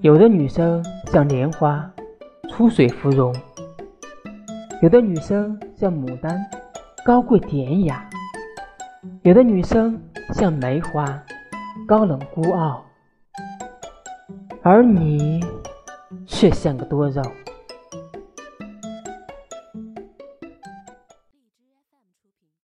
有的女生像莲花出水芙蓉有的女生像牡丹高贵典雅有的女生像梅花高冷孤傲。而你却像个多肉。